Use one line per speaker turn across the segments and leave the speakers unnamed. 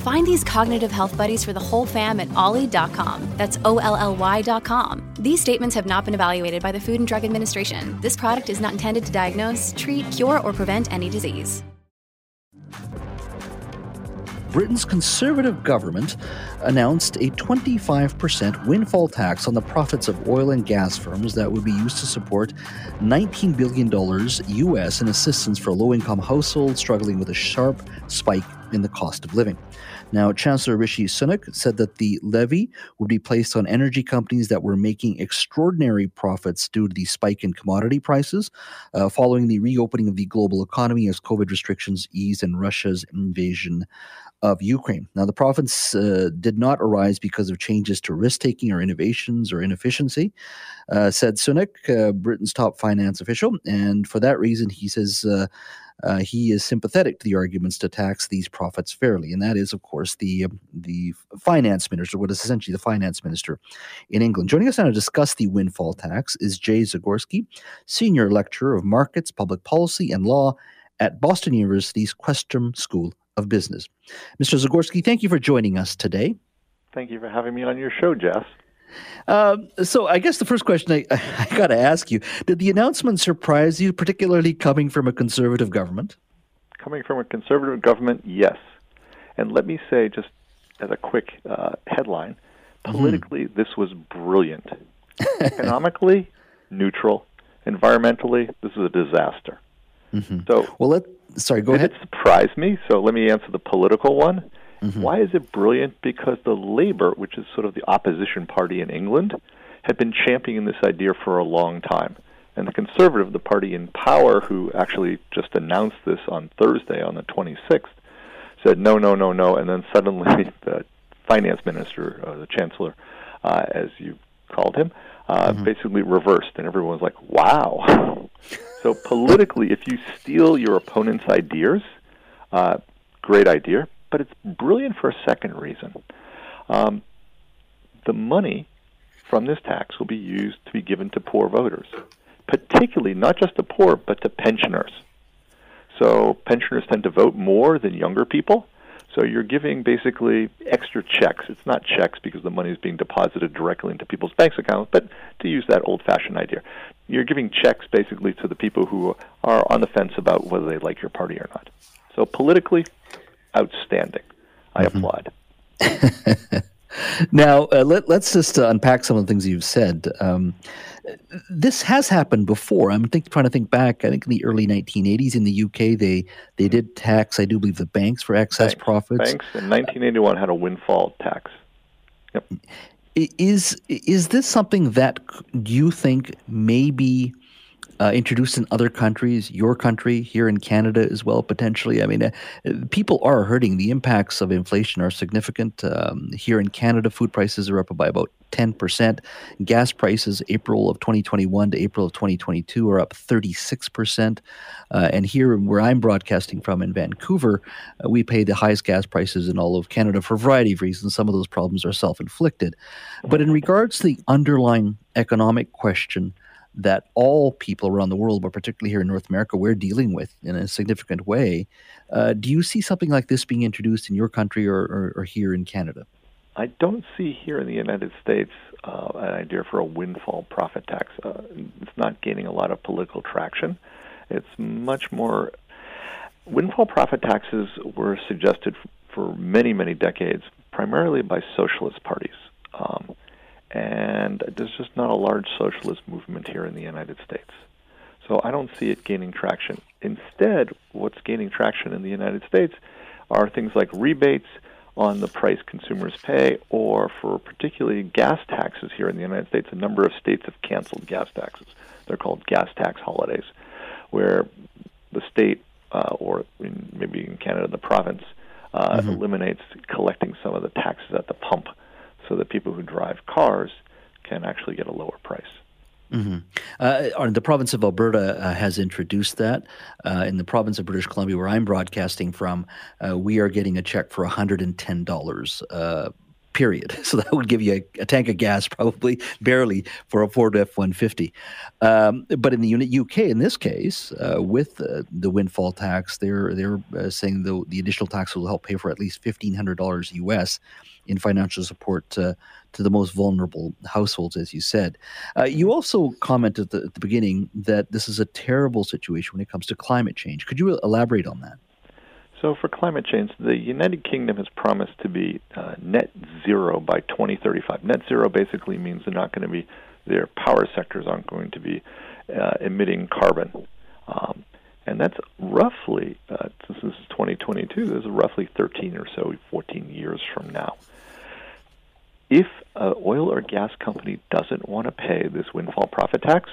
Find these cognitive health buddies for the whole fam at olly.com. That's O L L Y.com. These statements have not been evaluated by the Food and Drug Administration. This product is not intended to diagnose, treat, cure, or prevent any disease.
Britain's Conservative government announced a 25% windfall tax on the profits of oil and gas firms that would be used to support $19 billion US in assistance for low income households struggling with a sharp spike in the cost of living. Now, Chancellor Rishi Sunak said that the levy would be placed on energy companies that were making extraordinary profits due to the spike in commodity prices uh, following the reopening of the global economy as COVID restrictions eased and Russia's invasion of Ukraine. Now, the profits uh, did not arise because of changes to risk taking or innovations or inefficiency, uh, said Sunak, uh, Britain's top finance official. And for that reason, he says uh, uh, he is sympathetic to the arguments to tax these profits fairly, and that is, of course, the um, the finance minister, what is essentially the finance minister in England. Joining us now to discuss the windfall tax is Jay Zagorsky, senior lecturer of markets, public policy, and law at Boston University's Questrom School of Business. Mr. Zagorsky, thank you for joining us today.
Thank you for having me on your show, Jeff.
Um, so I guess the first question I, I got to ask you: Did the announcement surprise you, particularly coming from a conservative government?
Coming from a conservative government, yes. And let me say, just as a quick uh, headline, mm-hmm. politically, mm-hmm. this was brilliant. Economically, neutral. Environmentally, this is a disaster.
Mm-hmm. So, well, let sorry, go ahead.
It surprised me. So let me answer the political one. Mm-hmm. Why is it brilliant? Because the Labour, which is sort of the opposition party in England, had been championing this idea for a long time. And the Conservative, the party in power, who actually just announced this on Thursday, on the 26th, said no, no, no, no. And then suddenly the finance minister, uh, the chancellor, uh, as you called him, uh, mm-hmm. basically reversed. And everyone was like, wow. so politically, if you steal your opponent's ideas, uh, great idea but it's brilliant for a second reason. Um, the money from this tax will be used to be given to poor voters, particularly not just to poor, but to pensioners. So pensioners tend to vote more than younger people. So you're giving basically extra checks. It's not checks because the money is being deposited directly into people's bank accounts, but to use that old-fashioned idea, you're giving checks basically to the people who are on the fence about whether they like your party or not. So politically, outstanding. I mm-hmm.
applaud. now, uh, let, us just uh, unpack some of the things you've said. Um, this has happened before. I'm think, trying to think back. I think in the early 1980s in the UK, they they mm-hmm. did tax. I do believe the banks for excess
banks,
profits.
Banks in 1981 had a windfall tax. Yep.
Is is this something that you think maybe uh, introduced in other countries, your country here in Canada as well, potentially. I mean, uh, people are hurting. The impacts of inflation are significant. Um, here in Canada, food prices are up by about 10%. Gas prices, April of 2021 to April of 2022, are up 36%. Uh, and here, where I'm broadcasting from in Vancouver, uh, we pay the highest gas prices in all of Canada for a variety of reasons. Some of those problems are self inflicted. But in regards to the underlying economic question, that all people around the world, but particularly here in North America, we're dealing with in a significant way. Uh, do you see something like this being introduced in your country or, or, or here in Canada?
I don't see here in the United States uh, an idea for a windfall profit tax. Uh, it's not gaining a lot of political traction. It's much more. Windfall profit taxes were suggested for many, many decades, primarily by socialist parties. Um, and there's just not a large socialist movement here in the United States. So I don't see it gaining traction. Instead, what's gaining traction in the United States are things like rebates on the price consumers pay, or for particularly gas taxes here in the United States. A number of states have canceled gas taxes. They're called gas tax holidays, where the state, uh, or in, maybe in Canada, the province, uh, mm-hmm. eliminates collecting some of the taxes at the pump so that people who drive cars can actually get a lower price.
Mm-hmm. Uh, the province of Alberta uh, has introduced that. Uh, in the province of British Columbia, where I'm broadcasting from, uh, we are getting a check for $110 uh, period. So that would give you a, a, tank of gas, probably barely, for a Ford F 150. Um, but in the UK, in this case, uh, with the windfall tax, they're they're saying the, the additional tax will help pay for at least $1,500 US in financial support to, to the most vulnerable households, as you said. Uh, you also commented at the, at the beginning that this is a terrible situation when it comes to climate change. Could you elaborate on that?
So, for climate change, the United Kingdom has promised to be uh, net zero by 2035. Net zero basically means they're not going to be, their power sectors aren't going to be uh, emitting carbon. Um, and that's roughly, uh, since this is 2022, this is roughly 13 or so, 14 years from now. If an oil or gas company doesn't want to pay this windfall profit tax,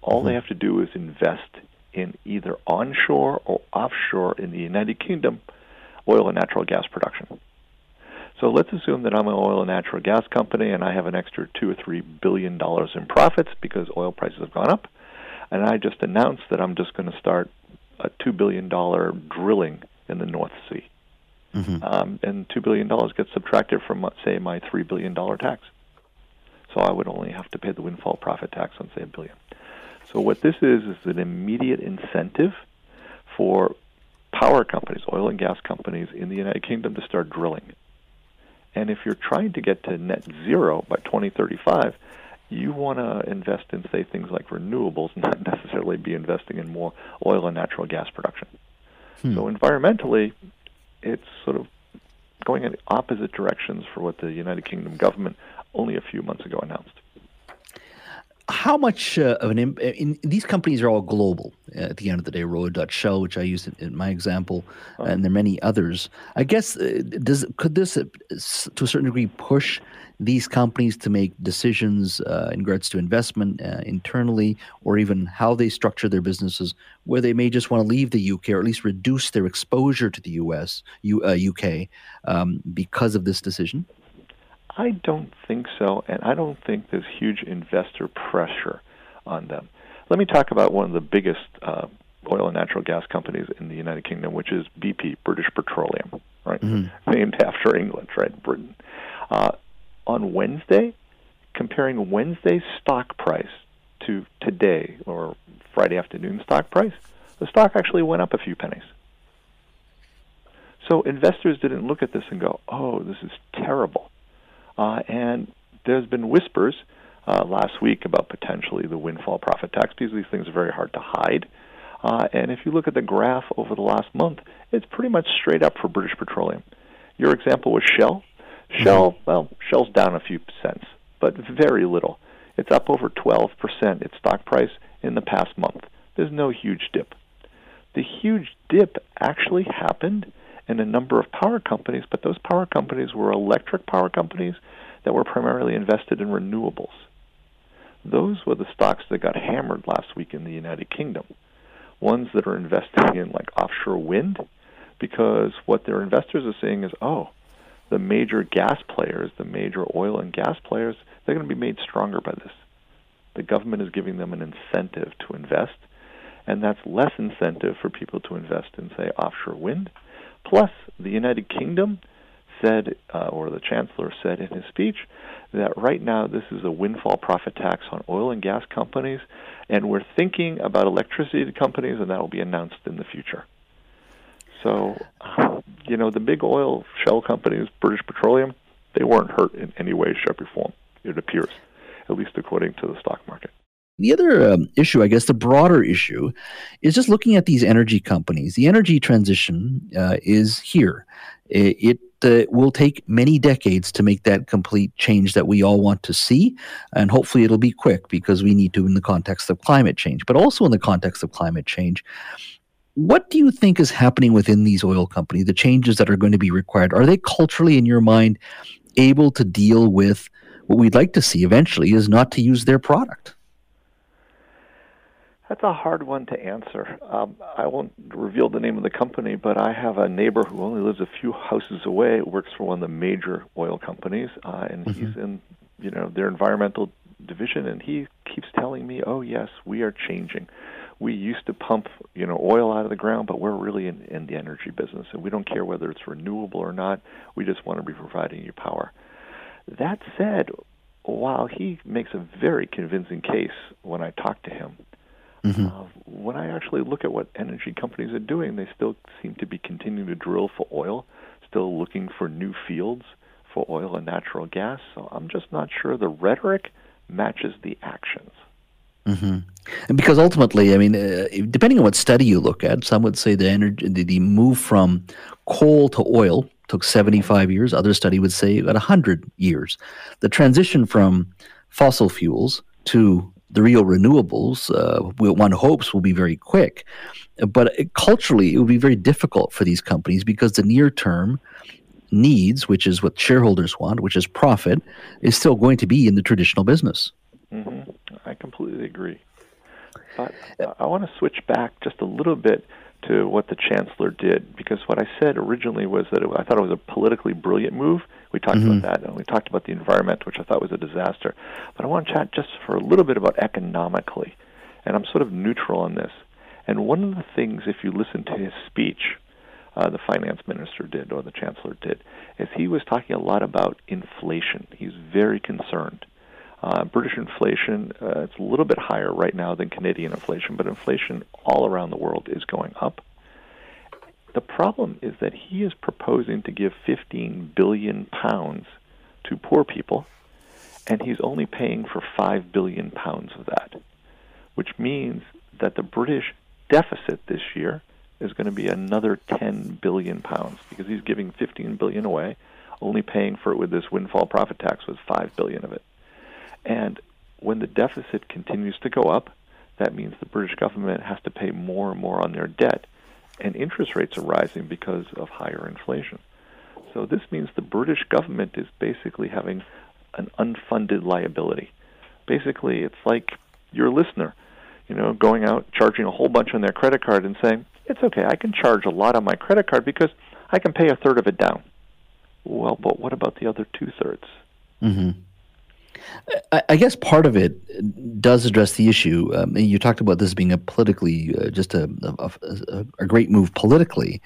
all mm-hmm. they have to do is invest in either onshore or offshore in the United Kingdom oil and natural gas production. So let's assume that I'm an oil and natural gas company and I have an extra two or three billion dollars in profits because oil prices have gone up, and I just announced that I'm just going to start a two billion dollar drilling in the North Sea, mm-hmm. um, and two billion dollars gets subtracted from say my three billion dollar tax. So I would only have to pay the windfall profit tax on say a billion. So what this is is an immediate incentive for power companies, oil and gas companies in the United Kingdom to start drilling. And if you're trying to get to net zero by 2035, you want to invest in, say, things like renewables, not necessarily be investing in more oil and natural gas production. Hmm. So environmentally, it's sort of going in opposite directions for what the United Kingdom government only a few months ago announced
how much uh, of an imp- in, these companies are all global uh, at the end of the day Shell which I used in, in my example oh. and there are many others I guess uh, does could this uh, to a certain degree push these companies to make decisions uh, in regards to investment uh, internally or even how they structure their businesses where they may just want to leave the UK or at least reduce their exposure to the US U, UK um, because of this decision
I don't think so, and I don't think there's huge investor pressure on them. Let me talk about one of the biggest uh, oil and natural gas companies in the United Kingdom, which is BP, British Petroleum, right? Mm-hmm. Named after England, right? Britain. Uh, on Wednesday, comparing Wednesday's stock price to today or Friday afternoon stock price, the stock actually went up a few pennies. So investors didn't look at this and go, "Oh, this is terrible." Uh, and there's been whispers uh, last week about potentially the windfall profit tax because these things are very hard to hide. Uh, and if you look at the graph over the last month, it's pretty much straight up for British Petroleum. Your example was Shell. Shell, mm-hmm. well, Shell's down a few cents, but very little. It's up over 12% its stock price in the past month. There's no huge dip. The huge dip actually happened in a number of power companies, but those power companies were electric power companies that were primarily invested in renewables. Those were the stocks that got hammered last week in the United Kingdom. Ones that are investing in like offshore wind, because what their investors are saying is, oh, the major gas players, the major oil and gas players, they're going to be made stronger by this. The government is giving them an incentive to invest, and that's less incentive for people to invest in, say, offshore wind Plus, the United Kingdom said, uh, or the Chancellor said in his speech, that right now this is a windfall profit tax on oil and gas companies, and we're thinking about electricity companies, and that will be announced in the future. So, you know, the big oil shell companies, British Petroleum, they weren't hurt in any way, shape, or form, it appears, at least according to the stock market.
The other um, issue, I guess, the broader issue, is just looking at these energy companies. The energy transition uh, is here. It, it uh, will take many decades to make that complete change that we all want to see. And hopefully it'll be quick because we need to in the context of climate change, but also in the context of climate change. What do you think is happening within these oil companies, the changes that are going to be required? Are they culturally, in your mind, able to deal with what we'd like to see eventually is not to use their product?
That's a hard one to answer. Um, I won't reveal the name of the company, but I have a neighbor who only lives a few houses away. Works for one of the major oil companies, uh, and mm-hmm. he's in, you know, their environmental division, and he keeps telling me, "Oh yes, we are changing. We used to pump, you know, oil out of the ground, but we're really in, in the energy business, and we don't care whether it's renewable or not. We just want to be providing you power." That said, while he makes a very convincing case when I talk to him, mm-hmm. uh, when I actually look at what energy companies are doing, they still seem to be continuing to drill for oil, still looking for new fields for oil and natural gas. So I'm just not sure the rhetoric matches the actions.
Mm-hmm. And because ultimately, I mean, uh, depending on what study you look at, some would say the energy, the move from coal to oil took 75 years. Other study would say about 100 years. The transition from fossil fuels to the real renewables, uh, one hopes will be very quick. But culturally, it will be very difficult for these companies because the near term needs, which is what shareholders want, which is profit, is still going to be in the traditional business.
Mm-hmm. I completely agree. But I want to switch back just a little bit to what the chancellor did because what I said originally was that it, I thought it was a politically brilliant move. We talked mm-hmm. about that, and we talked about the environment, which I thought was a disaster. But I want to chat just for a little bit about economically, and I'm sort of neutral on this. And one of the things, if you listen to his speech, uh, the finance minister did or the chancellor did, is he was talking a lot about inflation. He's very concerned. Uh, British inflation, uh, it's a little bit higher right now than Canadian inflation, but inflation all around the world is going up. The problem is that he is proposing to give 15 billion pounds to poor people, and he's only paying for 5 billion pounds of that, which means that the British deficit this year is going to be another 10 billion pounds because he's giving 15 billion away, only paying for it with this windfall profit tax with 5 billion of it. And when the deficit continues to go up, that means the British government has to pay more and more on their debt, and interest rates are rising because of higher inflation. So this means the British government is basically having an unfunded liability. Basically, it's like your listener, you know, going out charging a whole bunch on their credit card and saying, "It's okay, I can charge a lot on my credit card because I can pay a third of it down." Well, but what about the other two thirds?
Mm-hmm. I, guess part of it does address the issue. Um, you talked about this being a politically, uh, just a, a, a, great move politically,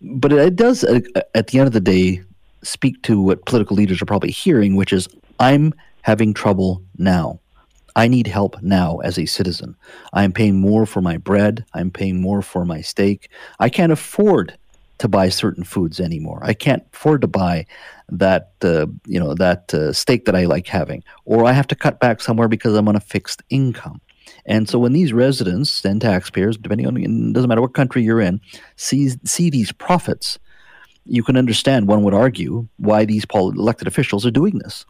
but it does, uh, at the end of the day, speak to what political leaders are probably hearing, which is I'm having trouble now. I need help now as a citizen. I'm paying more for my bread. I'm paying more for my steak. I can't afford to buy certain foods anymore. I can't afford to buy that uh, you know that uh, steak that I like having, or I have to cut back somewhere because I'm on a fixed income. And so when these residents and taxpayers, depending on it doesn't matter what country you're in, see see these profits, you can understand. One would argue why these elected officials are doing this.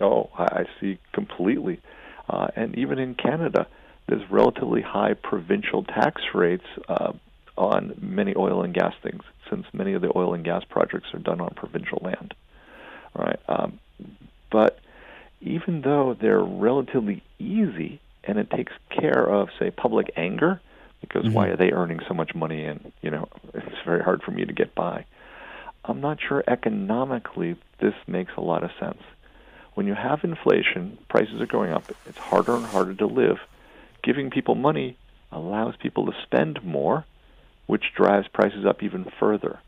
Oh, I see completely. Uh, and even in Canada, there's relatively high provincial tax rates uh, on many oil and gas things, since many of the oil and gas projects are done on provincial land right? Um, but even though they're relatively easy and it takes care of, say, public anger, because mm-hmm. why are they earning so much money and, you know, it's very hard for me to get by. I'm not sure economically this makes a lot of sense. When you have inflation, prices are going up, it's harder and harder to live. Giving people money allows people to spend more, which drives prices up even further.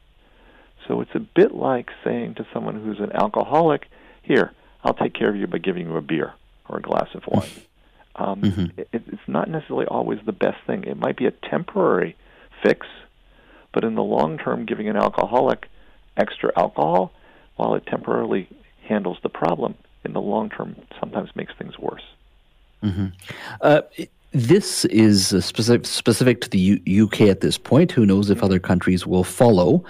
So it's a bit like saying to someone who's an alcoholic, "Here, I'll take care of you by giving you a beer or a glass of wine." Um, mm-hmm. it, it's not necessarily always the best thing. It might be a temporary fix, but in the long term, giving an alcoholic extra alcohol, while it temporarily handles the problem, in the long term sometimes makes things worse.
Mm-hmm. Uh, this is specific, specific to the U- UK at this point. Who knows if other countries will follow?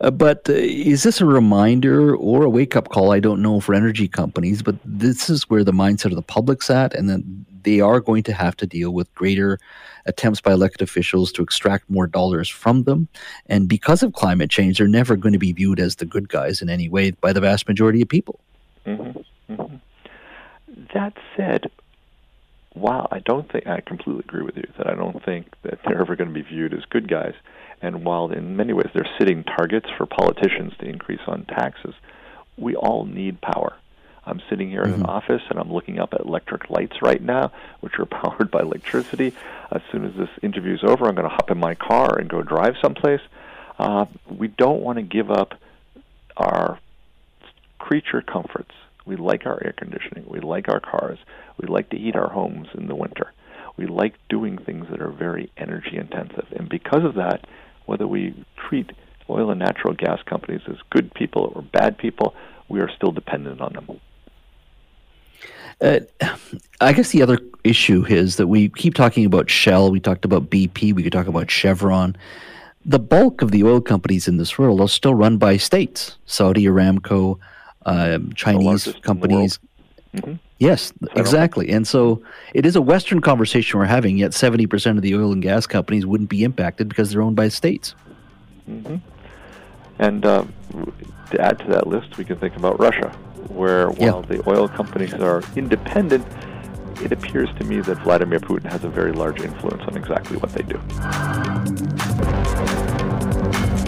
Uh, but uh, is this a reminder or a wake up call? I don't know for energy companies, but this is where the mindset of the public's at, and then they are going to have to deal with greater attempts by elected officials to extract more dollars from them. And because of climate change, they're never going to be viewed as the good guys in any way by the vast majority of people.
Mm-hmm. Mm-hmm. That said, while I don't think I completely agree with you that I don't think that they're ever going to be viewed as good guys, and while in many ways they're sitting targets for politicians to increase on taxes, we all need power. I'm sitting here mm-hmm. in an office and I'm looking up at electric lights right now, which are powered by electricity. As soon as this interview is over, I'm going to hop in my car and go drive someplace. Uh, we don't want to give up our creature comforts. We like our air conditioning. We like our cars. We like to heat our homes in the winter. We like doing things that are very energy intensive. And because of that, whether we treat oil and natural gas companies as good people or bad people, we are still dependent on them.
Uh, I guess the other issue is that we keep talking about Shell, we talked about BP, we could talk about Chevron. The bulk of the oil companies in this world are still run by states Saudi Aramco, um, Chinese companies. Mm-hmm. Yes, exactly. And so it is a Western conversation we're having, yet 70% of the oil and gas companies wouldn't be impacted because they're owned by states.
Mm-hmm. And uh, to add to that list, we can think about Russia, where while yeah. the oil companies are independent, it appears to me that Vladimir Putin has a very large influence on exactly what they do.